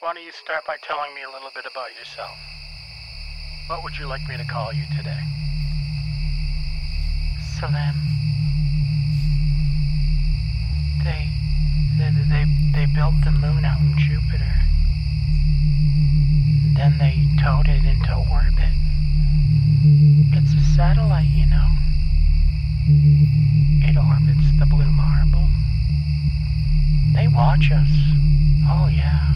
Why don't you start by telling me a little bit about yourself? What would you like me to call you today? Salim. They, they, they, they built the moon out in Jupiter. Then they towed it into orbit. It's a satellite, you know. It orbits the blue marble. They watch us. Oh, yeah.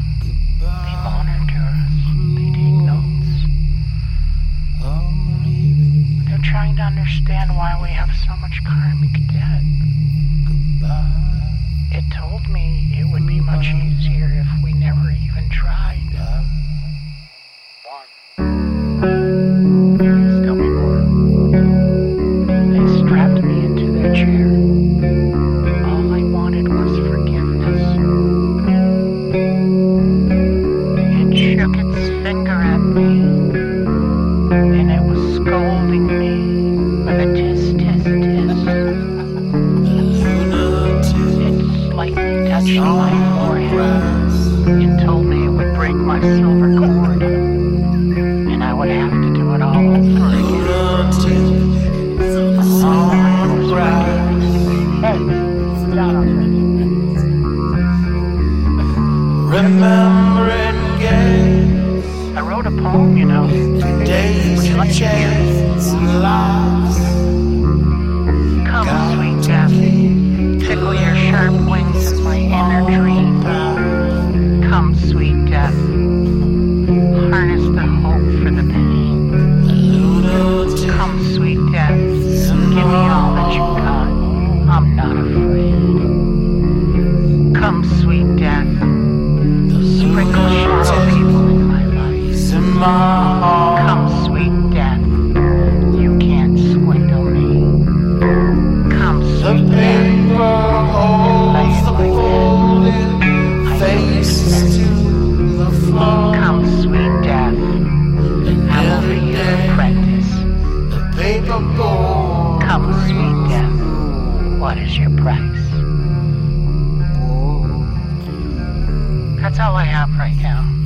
Trying to understand why we have so much karmic debt. It told me it would be much easier if we never even tried. My silver cord, and I would have to do it all over again. All I was. Hey, sit down on Remembering games, I wrote a poem, you know. days Would you like to hear it? Come, sweet death, harness the hope for the pain. What is your price? That's all I have right now.